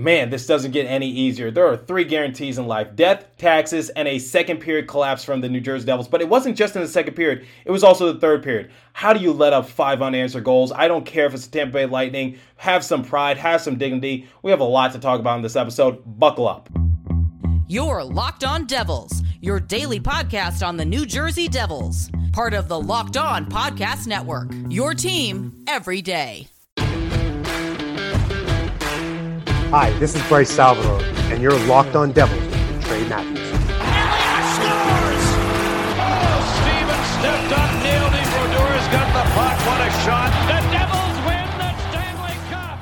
Man, this doesn't get any easier. There are three guarantees in life death, taxes, and a second period collapse from the New Jersey Devils. But it wasn't just in the second period, it was also the third period. How do you let up five unanswered goals? I don't care if it's the Tampa Bay Lightning. Have some pride, have some dignity. We have a lot to talk about in this episode. Buckle up. You're Locked On Devils, your daily podcast on the New Jersey Devils, part of the Locked On Podcast Network. Your team every day. Hi, this is Bryce Salvador, and you're locked on Devils with Trey Matthews. Scores! Oh, Steven stepped up, nailed it. Brodeur's got the puck. What a shot. The Devils win the Stanley Cup.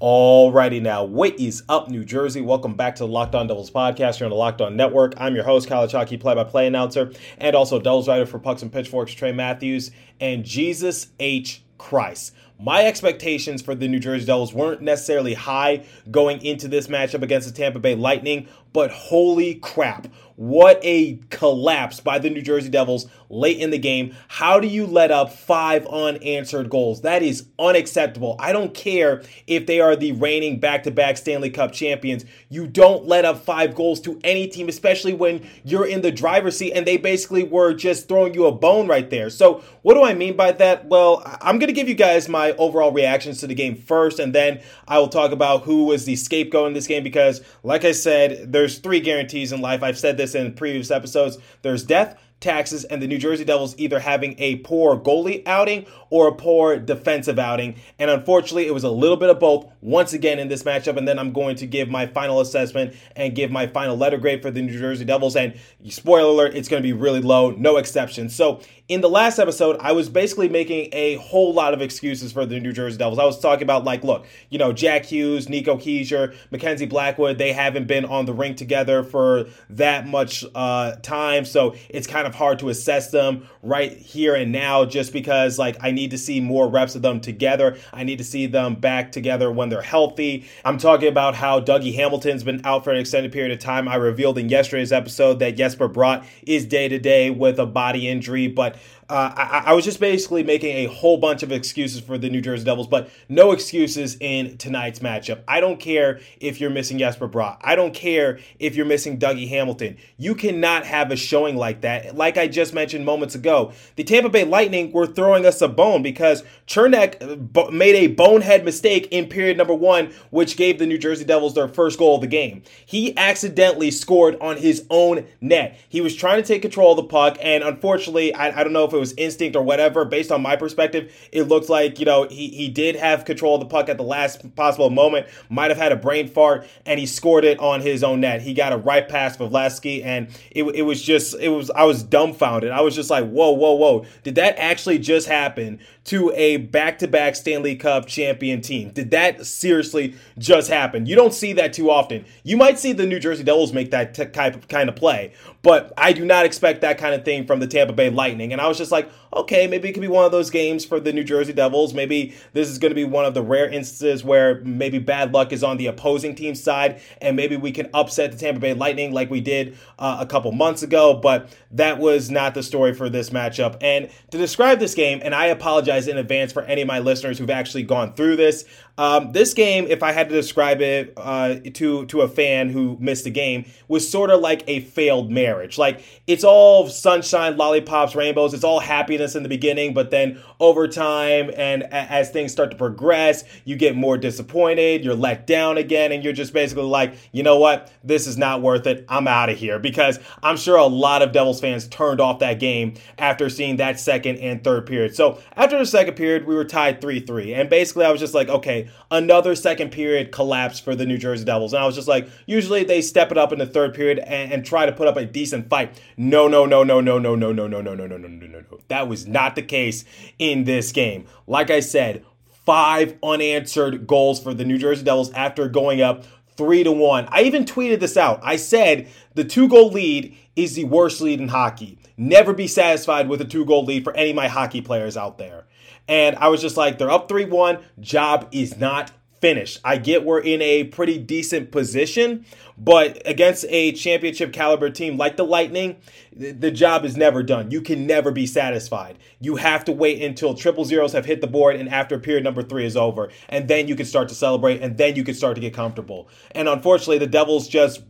Alrighty now, what is up, New Jersey? Welcome back to the Locked On Devils podcast here on the Locked On Network. I'm your host, college hockey play-by-play announcer, and also Devils writer for Pucks and Pitchforks, Trey Matthews, and Jesus H. Christ. My expectations for the New Jersey Devils weren't necessarily high going into this matchup against the Tampa Bay Lightning, but holy crap, what a collapse by the New Jersey Devils late in the game. How do you let up five unanswered goals? That is unacceptable. I don't care if they are the reigning back to back Stanley Cup champions. You don't let up five goals to any team, especially when you're in the driver's seat and they basically were just throwing you a bone right there. So, what do I mean by that? Well, I'm going to give you guys my overall reactions to the game first, and then I will talk about who was the scapegoat in this game because, like I said, there's three guarantees in life. I've said this in previous episodes. There's death, taxes, and the New Jersey Devils either having a poor goalie outing or a poor defensive outing. And unfortunately, it was a little bit of both once again in this matchup. And then I'm going to give my final assessment and give my final letter grade for the New Jersey Devils. And spoiler alert, it's going to be really low, no exceptions. So in the last episode, I was basically making a whole lot of excuses for the New Jersey Devils. I was talking about, like, look, you know, Jack Hughes, Nico Hischier, Mackenzie Blackwood, they haven't been on the rink together for that much uh, time. So it's kind of hard to assess them right here and now just because, like, I need to see more reps of them together. I need to see them back together when they're healthy. I'm talking about how Dougie Hamilton's been out for an extended period of time. I revealed in yesterday's episode that Jesper Bratt is day to day with a body injury, but uh, I, I, was just basically making a whole bunch of excuses for the New Jersey Devils, but no excuses in tonight's matchup. I don't care if you're missing Jesper Bratt. I don't care if you're missing Dougie Hamilton. You cannot have a showing like that. Like I just mentioned moments ago, the Tampa Bay Lightning were throwing us a bone because Cernak uh, made a bonehead mistake in period number one, which gave the New Jersey Devils their first goal of the game. He accidentally scored on his own net. He was trying to take control of the puck, and unfortunately, I, I don't know if it was instinct or whatever. Based on my perspective, it looked like, you know, he, he did have control of the puck at the last possible moment, might have had a brain fart, and he scored it on his own net. He got a right pass for Vlasic, and it, it was just, it was, I was dumbfounded. I was just like, whoa, whoa, whoa. Did that actually just happen to a back to back Stanley Cup champion team? Did that seriously just happen? You don't see that too often. You might see the New Jersey Devils make that t- type of kind of play, but I do not expect that kind of thing from the Tampa Bay Lightning. And I was just like, okay, maybe it could be one of those games for the New Jersey Devils. Maybe this is going to be one of the rare instances where maybe bad luck is on the opposing team's side, and maybe we can upset the Tampa Bay Lightning like we did uh, a couple months ago. But that was not the story for this matchup. And to describe this game, and I apologize in advance for any of my listeners who've actually gone through this. Um, this game, if I had to describe it uh, to to a fan who missed the game, was sort of like a failed marriage. Like it's all sunshine, lollipops, rainbows. It's all happiness in the beginning, but then over time and a- as things start to progress, you get more disappointed. You're let down again, and you're just basically like, you know what, this is not worth it. I'm out of here because I'm sure a lot of Devils fans turned off that game after seeing that second and third period. So after the second period, we were tied three three, and basically I was just like, okay another second period collapse for the New Jersey Devils. And I was just like, usually they step it up in the third period and, and try to put up a decent fight. No, no, no, no, no, no, no, no, no, no, no, no, no, no, no, no. That was not the case in this game. Like I said, five unanswered goals for the New Jersey Devils after going up three to one. I even tweeted this out. I said the two goal lead is the worst lead in hockey. Never be satisfied with a two goal lead for any of my hockey players out there. And I was just like, they're up 3 1. Job is not finished. I get we're in a pretty decent position, but against a championship caliber team like the Lightning, the job is never done. You can never be satisfied. You have to wait until triple zeros have hit the board and after period number three is over. And then you can start to celebrate and then you can start to get comfortable. And unfortunately, the Devils just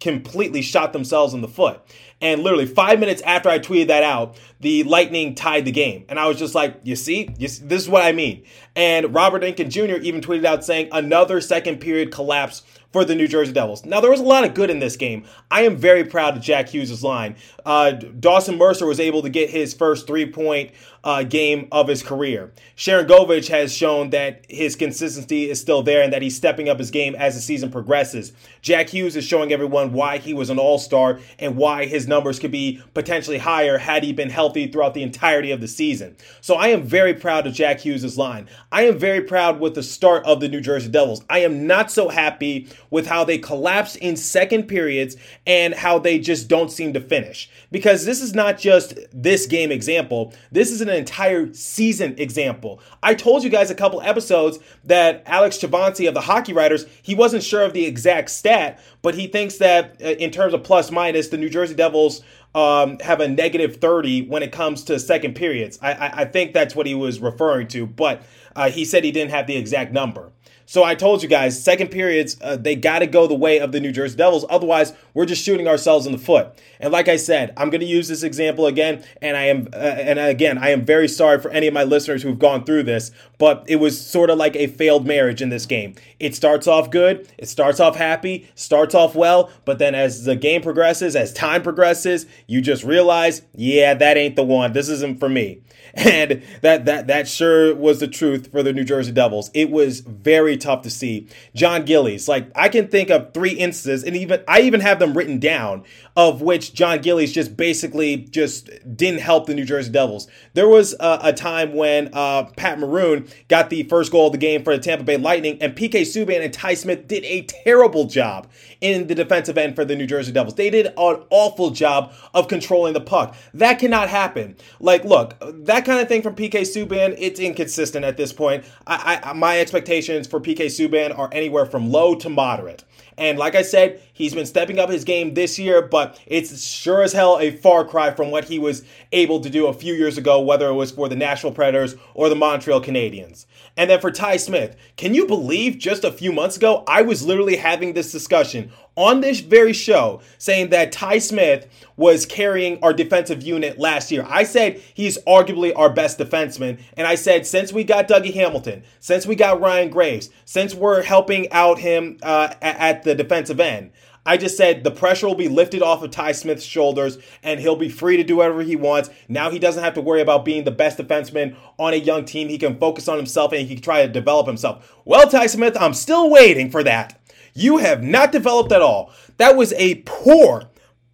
completely shot themselves in the foot. And literally five minutes after I tweeted that out, the Lightning tied the game. And I was just like, you see, you see this is what I mean. And Robert Enkin Jr. even tweeted out saying another second period collapse for the New Jersey Devils. Now, there was a lot of good in this game. I am very proud of Jack Hughes' line. Uh, Dawson Mercer was able to get his first three point uh, game of his career. Sharangovich has shown that his consistency is still there and that he's stepping up his game as the season progresses. Jack Hughes is showing everyone why he was an all star and why his numbers could be potentially higher had he been healthy throughout the entirety of the season. So I am very proud of Jack Hughes' line. I am very proud with the start of the New Jersey Devils. I am not so happy with how they collapse in second periods and how they just don't seem to finish. Because this is not just this game example, this is an entire season example. I told you guys a couple episodes that Alex Chauvancy of the Hockey Writers, he wasn't sure of the exact stat, but he thinks that uh, in terms of plus minus, the New Jersey Devils um, have a negative 30 when it comes to second periods. I, I, I think that's what he was referring to, but uh, he said he didn't have the exact number. So I told you guys, second periods, uh, they got to go the way of the New Jersey Devils. Otherwise, we're just shooting ourselves in the foot. And like I said, I'm going to use this example again. And I am, uh, and again, I am very sorry for any of my listeners who've gone through this, but it was sort of like a failed marriage in this game. It starts off good, it starts off happy, starts off well, but then as the game progresses, as time progresses, you just realize, yeah, that ain't the one. This isn't for me. And that that that sure was the truth for the New Jersey Devils. It was very tough to see. Jon Gillies, like I can think of three instances, and even I even have them written down, of which Jon Gillies just basically just didn't help the New Jersey Devils. There was a, a time when uh, Pat Maroon got the first goal of the game for the Tampa Bay Lightning, and PK Subban and Ty Smith did a terrible job in the defensive end for the New Jersey Devils. They did an awful job of controlling the puck. That cannot happen. Like, look, that kind of thing from PK Subban, it's inconsistent at this point. I, I my expectations for PK Subban are anywhere from low to moderate. And like I said, he's been stepping up his game this year, but it's sure as hell a far cry from what he was able to do a few years ago, whether it was for the Nashville Predators or the Montreal Canadiens. And then for Ty Smith, can you believe just a few months ago, I was literally having this discussion on this very show saying that Ty Smith was carrying our defensive unit last year. I said he's arguably our best defenseman. And I said, since we got Dougie Hamilton, since we got Ryan Graves, since we're helping out him uh, at the defensive end, I just said the pressure will be lifted off of Ty Smith's shoulders and he'll be free to do whatever he wants. Now he doesn't have to worry about being the best defenseman on a young team. He can focus on himself and he can try to develop himself. Well, Ty Smith, I'm still waiting for that. You have not developed at all. That was a poor,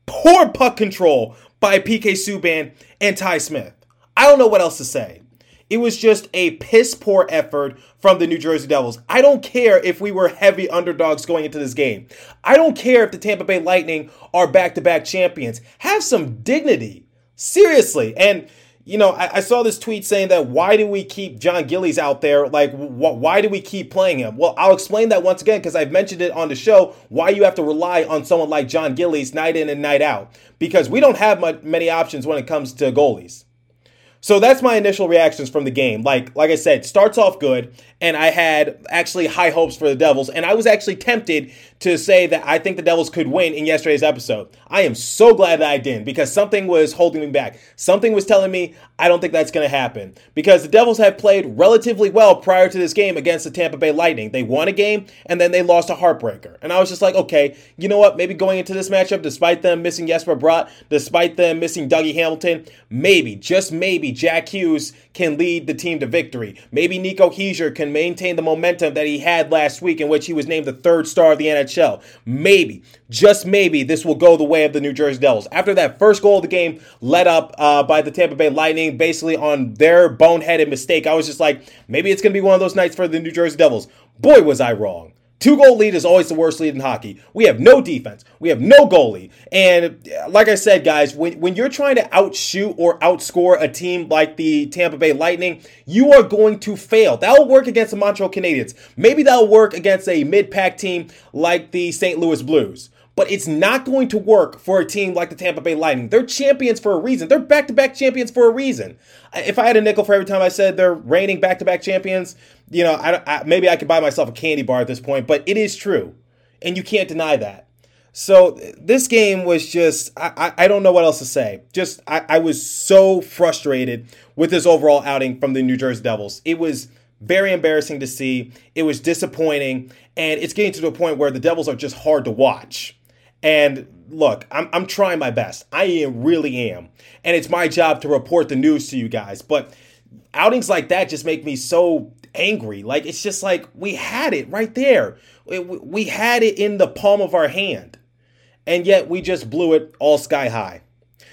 poor puck control by PK Subban and Ty Smith. I don't know what else to say. It was just a piss poor effort from the New Jersey Devils. I don't care if we were heavy underdogs going into this game. I don't care if the Tampa Bay Lightning are back to back champions. Have some dignity. Seriously. And you know, I, I, saw this tweet saying that why do we keep Jon Gillies out there? Like, wh- why do we keep playing him? Well, I'll explain that once again because I've mentioned it on the show. Why you have to rely on someone like Jon Gillies night in and night out because we don't have much, many options when it comes to goalies. So that's my initial reactions from the game. Like like I said, starts off good, and I had actually high hopes for the Devils, and I was actually tempted to say that I think the Devils could win in yesterday's episode. I am so glad that I didn't because something was holding me back. Something was telling me I don't think that's going to happen because the Devils have played relatively well prior to this game against the Tampa Bay Lightning. They won a game and then they lost a heartbreaker. And I was just like, okay, you know what? Maybe going into this matchup, despite them missing Jesper Bratt, despite them missing Dougie Hamilton, maybe, just maybe, Jack Hughes can lead the team to victory. Maybe Nico Hischier can maintain the momentum that he had last week in which he was named the third star of the NHL. Show maybe, just maybe, this will go the way of the New Jersey Devils. After that first goal of the game, led up uh, by the Tampa Bay Lightning, basically on their boneheaded mistake, I was just like, maybe it's going to be one of those nights for the New Jersey Devils. Boy, was I wrong. Two goal lead is always the worst lead in hockey. We have no defense. We have no goalie. And uh, like I said, guys, when, when you're trying to outshoot or outscore a team like the Tampa Bay Lightning, you are going to fail. That'll work against the Montreal Canadiens. Maybe that'll work against a mid pack team like the St. Louis Blues but it's not going to work for a team like the Tampa Bay Lightning. They're champions for a reason. They're back to back champions for a reason. If I had a nickel for every time I said they're reigning back to back champions, you know, I, I, maybe I could buy myself a candy bar at this point, but it is true. And you can't deny that. So this game was just, I, I don't know what else to say. Just, I, I was so frustrated with this overall outing from the New Jersey Devils. It was very embarrassing to see. It was disappointing. And it's getting to the point where the Devils are just hard to watch. And look, I'm, I'm trying my best. I am, really am. And it's my job to report the news to you guys. But outings like that just make me so angry. Like, it's just like we had it right there. We had it in the palm of our hand. And yet we just blew it all sky high.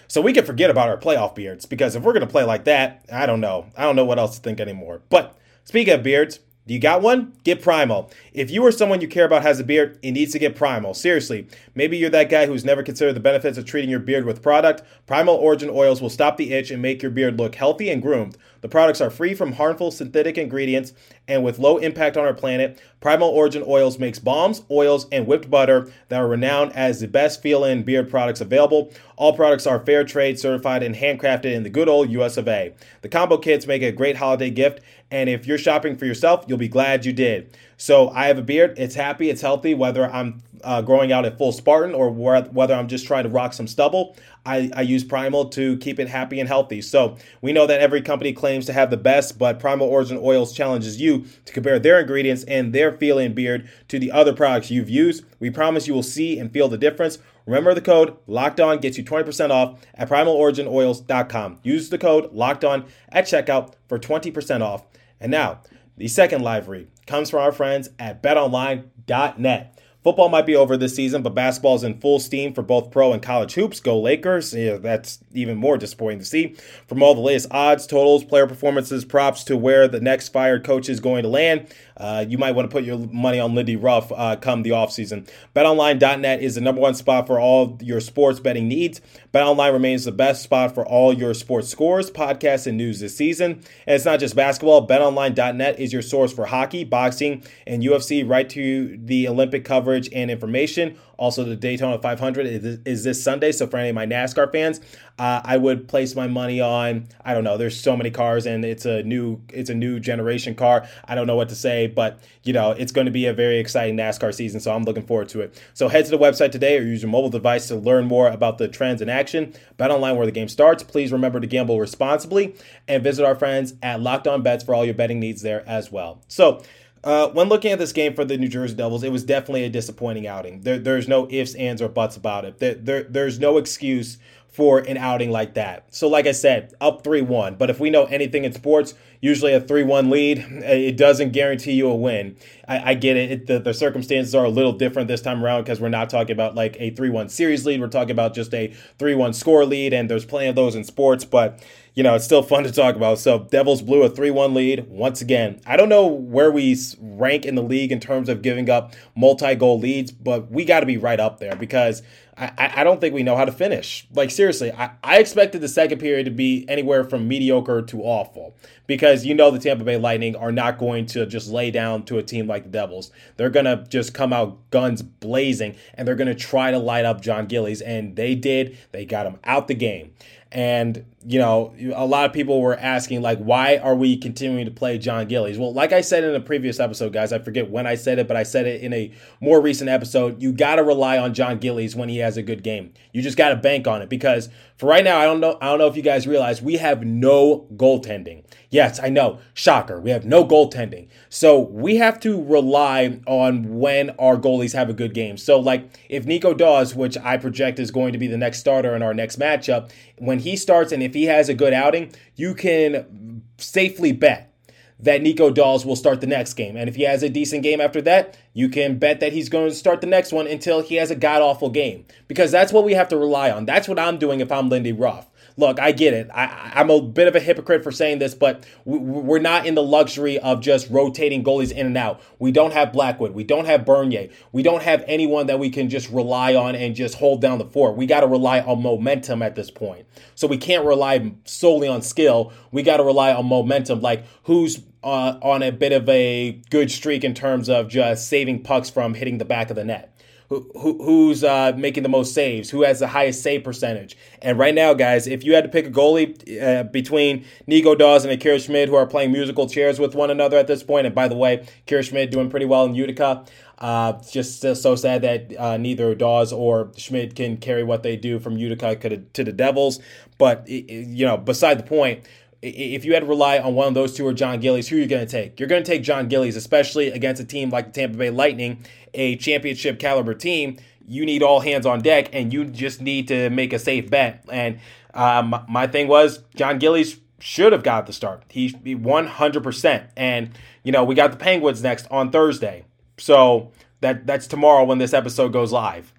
So we can forget about our playoff beards because if we're going to play like that, I don't know. I don't know what else to think anymore. But speaking of beards, you got one? Get Primal. If you or someone you care about has a beard, it needs to get Primal. Seriously, maybe you're that guy who's never considered the benefits of treating your beard with product. Primal Origin Oils will stop the itch and make your beard look healthy and groomed. The products are free from harmful synthetic ingredients and with low impact on our planet. Primal Origin Oils makes balms, oils, and whipped butter that are renowned as the best feel-in beard products available. All products are fair trade certified and handcrafted in the good old US of A. The combo kits make a great holiday gift, and if you're shopping for yourself, you'll be glad you did. So I have a beard. It's happy. It's healthy. Whether I'm uh, growing out at full Spartan or whether I'm just trying to rock some stubble, I, I use Primal to keep it happy and healthy. So we know that every company claims to have the best, but Primal Origin Oils challenges you to compare their ingredients and their feel-in beard to the other products you've used. We promise you will see and feel the difference. Remember the code Locked On gets you 20% off at primaloriginoils.com. Use the code Locked On at checkout for 20% off. And now, the second live read comes from our friends at betonline.net. Football might be over this season, but basketball is in full steam for both pro and college hoops. Go Lakers. Yeah, that's even more disappointing to see. From all the latest odds, totals, player performances, props to where the next fired coach is going to land, uh, you might want to put your money on Lindy Ruff uh, come the offseason. BetOnline.net is the number one spot for all your sports betting needs. BetOnline remains the best spot for all your sports scores, podcasts, and news this season. And it's not just basketball. BetOnline.net is your source for hockey, boxing, and UFC, right to the Olympic coverage and information. Also, the Daytona 500 is, is this Sunday. So, for any of my NASCAR fans, uh, I would place my money on. I don't know. There's so many cars, and it's a new it's a new generation car. I don't know what to say, but you know it's going to be a very exciting NASCAR season. So I'm looking forward to it. So head to the website today or use your mobile device to learn more about the trends in action. Bet online where the game starts. Please remember to gamble responsibly and visit our friends at Locked On Bets for all your betting needs there as well. So. Uh, when looking at this game for the New Jersey Devils, it was definitely a disappointing outing. There, there's no ifs, ands, or buts about it. There, there, there's no excuse for an outing like that. So, like I said, up 3 1. But if we know anything in sports, usually a 3 1 lead, it doesn't guarantee you a win. I, I get it. it the, the, circumstances are a little different this time around because we're not talking about like a 3 1 series lead. We're talking about just a 3 1 score lead, and there's plenty of those in sports. But you know, it's still fun to talk about. So, Devils blew a 3 1 lead once again. I don't know where we rank in the league in terms of giving up multi goal leads, but we got to be right up there because I, I don't think we know how to finish. Like, seriously, I, I expected the second period to be anywhere from mediocre to awful because you know the Tampa Bay Lightning are not going to just lay down to a team like the Devils. They're going to just come out guns blazing and they're going to try to light up Jon Gillies. And they did. They got him out the game. And, you know, a lot of people were asking, like, why are we continuing to play Jon Gillies? Well, like I said in a previous episode, guys, I forget when I said it, but I said it in a more recent episode. You got to rely on Jon Gillies when he has a good game. You just got to bank on it because for right now, I don't know. I don't know if you guys realize we have no goaltending. Yes, I know. Shocker. We have no goaltending. So we have to rely on when our goalies have a good game. So, like, if Nico Daws, which I project is going to be the next starter in our next matchup, when he starts and if he has a good outing, you can safely bet that Nico Daws will start the next game. And if he has a decent game after that, you can bet that he's going to start the next one until he has a god awful game. Because that's what we have to rely on. That's what I'm doing if I'm Lindy Ruff. Look, I get it. I, I'm a bit of a hypocrite for saying this, but we, we're not in the luxury of just rotating goalies in and out. We don't have Blackwood. We don't have Bernier. We don't have anyone that we can just rely on and just hold down the fort. We got to rely on momentum at this point. So we can't rely solely on skill. We got to rely on momentum, like who's uh, on a bit of a good streak in terms of just saving pucks from hitting the back of the net. Who, who, who's uh, making the most saves? Who has the highest save percentage? And right now, guys, if you had to pick a goalie uh, between Nico Daws and Akira Schmid, who are playing musical chairs with one another at this point, and by the way, Akira Schmid doing pretty well in Utica. Uh, just so sad that uh, neither Daws or Schmid can carry what they do from Utica to the Devils. But you know, beside the point, if you had to rely on one of those two or Jon Gillies, who are you going to take? You're going to take Jon Gillies, especially against a team like the Tampa Bay Lightning, a championship caliber team. You need all hands on deck, and you just need to make a safe bet. And um, my thing was Jon Gillies should have got the start. He 100%. And you know we got the Penguins next on Thursday, so that that's tomorrow when this episode goes live.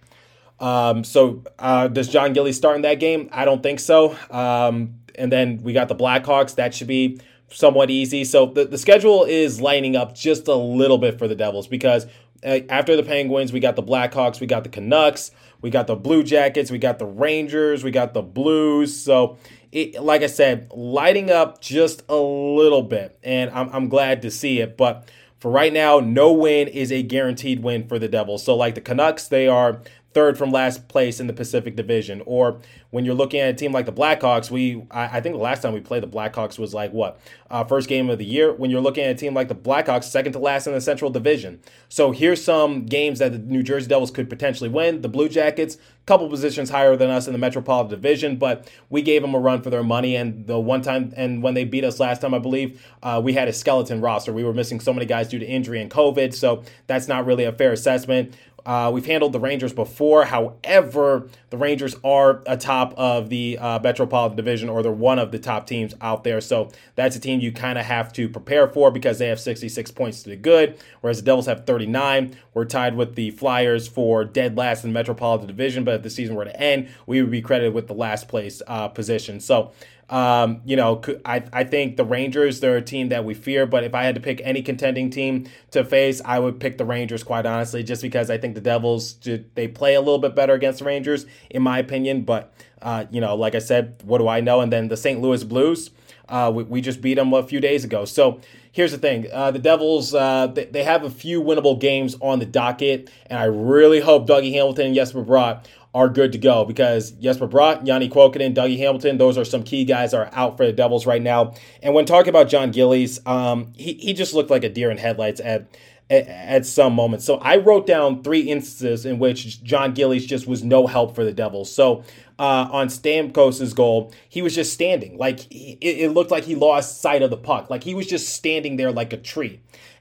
Um, so uh, does Jon Gillies start in that game? I don't think so. Um, and then we got the Blackhawks. That should be somewhat easy. So the, the schedule is lining up just a little bit for the Devils because uh, after the Penguins, we got the Blackhawks, we got the Canucks, we got the Blue Jackets, we got the Rangers, we got the Blues. So, it, like I said, lighting up just a little bit, and I'm, I'm glad to see it. But for right now, no win is a guaranteed win for the Devils. So, like the Canucks, they are third from last place in the Pacific Division. Or when you're looking at a team like the Blackhawks, we I, I think the last time we played the Blackhawks was like what uh, first game of the year. When you're looking at a team like the Blackhawks, second to last in the Central Division. So here's some games that the New Jersey Devils could potentially win. The Blue Jackets, a couple positions higher than us in the Metropolitan Division, but we gave them a run for their money. And the one time and when they beat us last time, I believe uh, we had a skeleton roster. We were missing so many guys due to injury and COVID, so that's not really a fair assessment. Uh, we've handled the Rangers before. However, the Rangers are atop of the uh, Metropolitan Division, or they're one of the top teams out there. So that's a team you kind of have to prepare for because they have 66 points to the good, whereas the Devils have 39. We're tied with the Flyers for dead last in the Metropolitan Division, but if the season were to end, we would be credited with the last place uh, position. So um, you know, I, I think the Rangers, they're a team that we fear, but if I had to pick any contending team to face, I would pick the Rangers, quite honestly, just because I think the Devils, they play a little bit better against the Rangers, in my opinion. But, uh, you know, like I said, what do I know? And then the St. Louis Blues, uh, we, we just beat them a few days ago. So here's the thing uh, the Devils, uh, they, they, have a few winnable games on the docket, and I really hope Dougie Hamilton and Jesper Bratt are good to go because Jesper Bratt, Janne Kuokkanen, Dougie Hamilton, those are some key guys that are out for the Devils right now. And when talking about Jon Gillies, um, he, he just looked like a deer in headlights at, at, at some moments. So I wrote down three instances in which Jon Gillies just was no help for the Devils. So uh, on Stamkos's goal, he was just standing. Like he, it, looked like he lost sight of the puck. Like he was just standing there like a tree.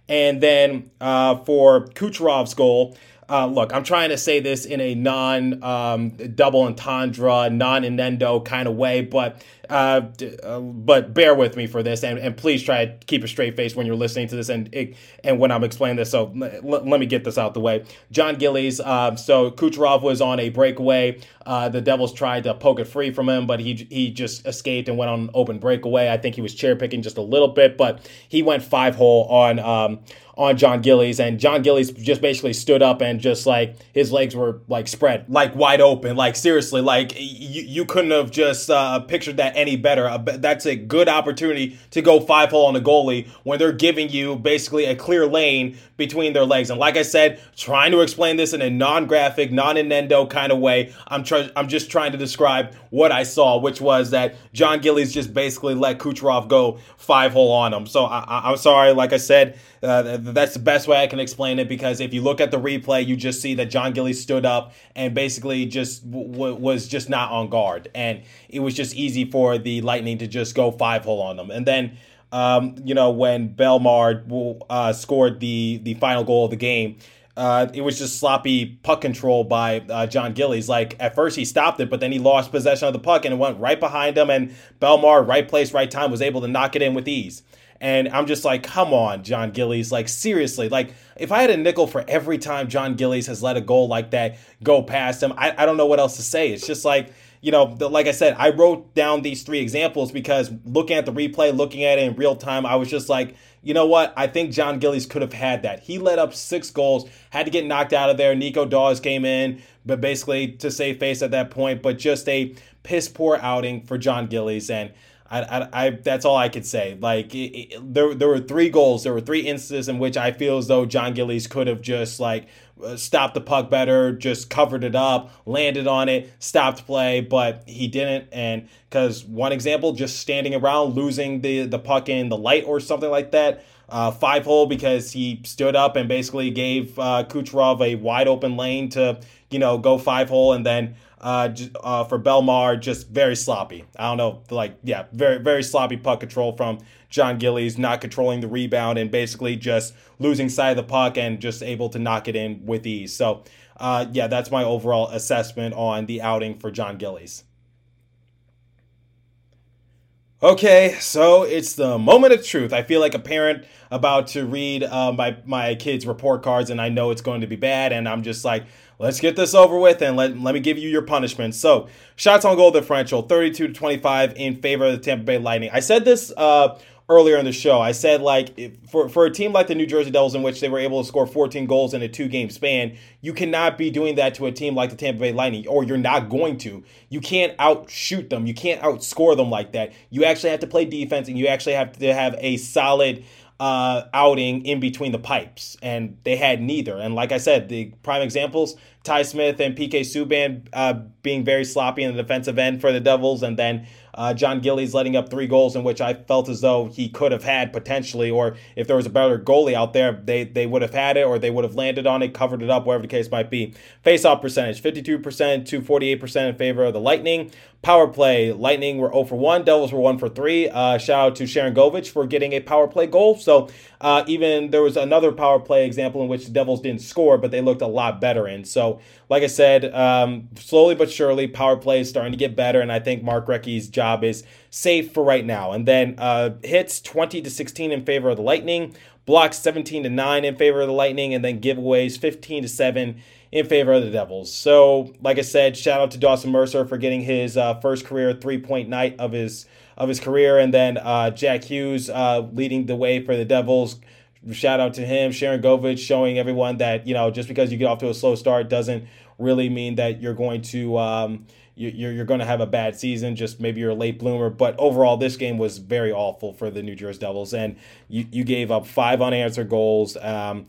And then uh, for Kucherov's goal, uh, look, I'm trying to say this in a non um, double entendre, non inendo kind of way, but uh, uh, but bear with me for this, and, and please try to keep a straight face when you're listening to this, and and when I'm explaining this. So l- let me get this out the way. Jon Gillies. Uh, so Kucherov was on a breakaway. Uh, the Devils tried to poke it free from him, but he he just escaped and went on an open breakaway. I think he was chair picking just a little bit, but he went five hole on. Um, on Jon Gillies, and Jon Gillies just basically stood up and just like his legs were like spread, like wide open. Like seriously, like you, you couldn't have just uh, pictured that any better. That's a good opportunity to go five hole on a goalie when they're giving you basically a clear lane between their legs. And like I said, trying to explain this in a non-graphic, non-inendo kind of way. I'm. I'm just trying to describe what I saw, which was that Jon Gillies just basically let Kucherov go five hole on him. So I, am sorry. Like I said, uh, that's the best way I can explain it because if you look at the replay, you just see that Jon Gillies stood up and basically just w- was just not on guard, and it was just easy for the Lightning to just go five hole on them, and then. Um, you know, when Bellemare uh, scored the the final goal of the game, uh, it was just sloppy puck control by uh, Jon Gillies. Like at first he stopped it, but then he lost possession of the puck and it went right behind him. And Bellemare, right place, right time, was able to knock it in with ease. And I'm just like, come on, Jon Gillies. Like, seriously. Like, if I had a nickel for every time Jon Gillies has let a goal like that go past him, I, I don't know what else to say. It's just like, you know, the, like I said, I wrote down these three examples because looking at the replay, looking at it in real time, I was just like, you know what? I think Jon Gillies could have had that. He let up six goals, had to get knocked out of there. Nico Daws came in, but basically to save face at that point, but just a piss poor outing for Jon Gillies. And I, I, I, that's all I could say. Like it, it, there, there were three goals. There were three instances in which I feel as though Jon Gillies could have just like uh, stopped the puck better, just covered it up, landed on it, stopped play, but he didn't. And because one example, just standing around, losing the the puck in the light or something like that. Uh, five hole because he stood up and basically gave uh, Kucherov a wide open lane to you know go five hole and then uh, uh, for Bellemare, just very sloppy. I don't know, like, yeah, very, very sloppy puck control from Jon Gillies, not controlling the rebound and basically just losing sight of the puck and just able to knock it in with ease. So, uh, yeah, that's my overall assessment on the outing for Jon Gillies. Okay, so it's the moment of truth. I feel like a parent about to read uh, my my kids' report cards, and I know it's going to be bad, and I'm just like, let's get this over with, and let let me give you your punishment. So, shots on goal differential, 32 to 25 in favor of the Tampa Bay Lightning. I said this uh, earlier in the show. I said like for for a team like the New Jersey Devils, in which they were able to score 14 goals in a two game span, you cannot be doing that to a team like the Tampa Bay Lightning, or you're not going to. You can't outshoot them. You can't outscore them like that. You actually have to play defense, and you actually have to have a solid. Uh, outing in between the pipes, and they had neither. And like I said, the prime examples: Ty Smith and PK Subban uh, being very sloppy in the defensive end for the Devils, and then uh, Jon Gillies letting up three goals in which I felt as though he could have had potentially, or if there was a better goalie out there, they, they would have had it or they would have landed on it, covered it up, whatever the case might be. Face off percentage 52% to 48% in favor of the Lightning. Power play, Lightning were 0 for 1, Devils were 1 for 3. Uh, shout out to Sharangovich for getting a power play goal. So uh, even there was another power play example in which the Devils didn't score, but they looked a lot better in. So, like I said, um, slowly but surely, power play is starting to get better, and I think Mark Recchi's job is safe for right now. And then uh, hits 20 to 16 in favor of the Lightning, blocks 17 to 9 in favor of the Lightning, and then giveaways 15 to 7 in favor of the Devils. So, like I said, shout out to Dawson Mercer for getting his uh, first career three point night of his of his career, and then uh, Jack Hughes uh, leading the way for the Devils. Shout out to him, Sharangovich, showing everyone that you know just because you get off to a slow start doesn't really mean that you're going to. Um, you're, you're going to have a bad season. Just maybe you're a late bloomer. But overall, this game was very awful for the New Jersey Devils, and you, you gave up five unanswered goals. Um,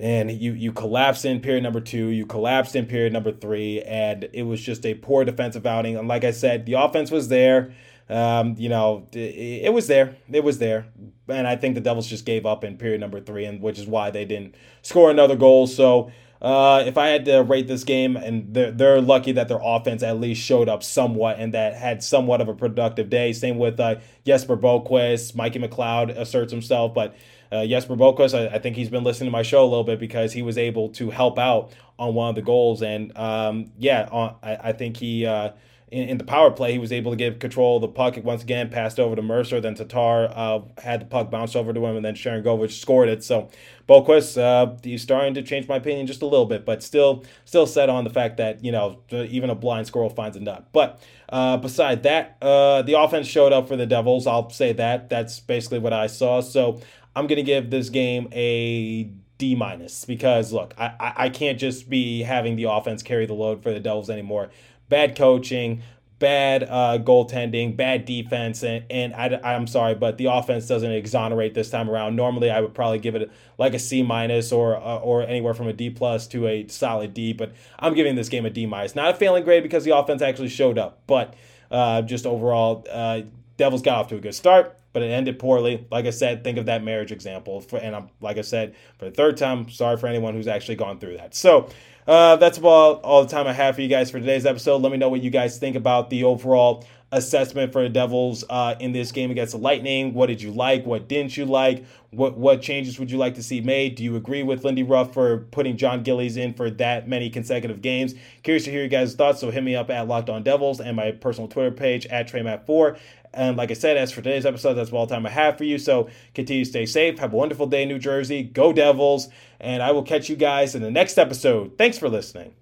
and you you collapsed in period number two, you collapsed in period number three, and it was just a poor defensive outing. And like I said, the offense was there. Um, you know, it, it, was there, it was there, and I think the Devils just gave up in period number three, and which is why they didn't score another goal. So. Uh, if I had to rate this game, and they're, they're lucky that their offense at least showed up somewhat and that had somewhat of a productive day. Same with uh, Jesper Boqvist, Mikey McLeod asserts himself, but uh, Jesper I, I, think he's been listening to my show a little bit because he was able to help out on one of the goals. And um, yeah, uh, I, I, think he. Uh, in, in, the power play, he was able to give control of the puck It once again, passed over to Mercer. Then Tatar uh, had the puck bounce over to him, and then Sharangovich scored it. So Boqvist, uh, he's starting to change my opinion just a little bit, but still, still set on the fact that you know even a blind squirrel finds a nut. But uh, beside that, uh, the offense showed up for the Devils. I'll say that. That's basically what I saw. So I'm to give this game a D minus because look, I, I can't just be having the offense carry the load for the Devils anymore. Bad coaching, bad uh, goaltending, bad defense, and, and I, am sorry, but the offense doesn't exonerate this time around. Normally, I would probably give it like a C minus or uh, or anywhere from a D plus to a solid D, but I'm giving this game a D minus. Not a failing grade because the offense actually showed up, but uh, just overall, uh, Devils got off to a good start but it ended poorly. Like I said, think of that marriage example. For, and I'm like I said for the third time. Sorry for anyone who's actually gone through that. So uh, that's about all the time I have for you guys for today's episode. Let me know what you guys think about the overall assessment for the Devils uh, in this game against the Lightning. What did you like? What didn't you like? What what changes would you like to see made? Do you agree with Lindy Ruff for putting Jon Gillies in for that many consecutive games? Curious to hear your guys' thoughts. So hit me up at Locked On Devils and my personal Twitter page at TreyMatt4. And like I said, as for today's episode, that's all the time I have for you. So continue to stay safe. Have a wonderful day, in New Jersey. Go Devils. And I will catch you guys in the next episode. Thanks for listening.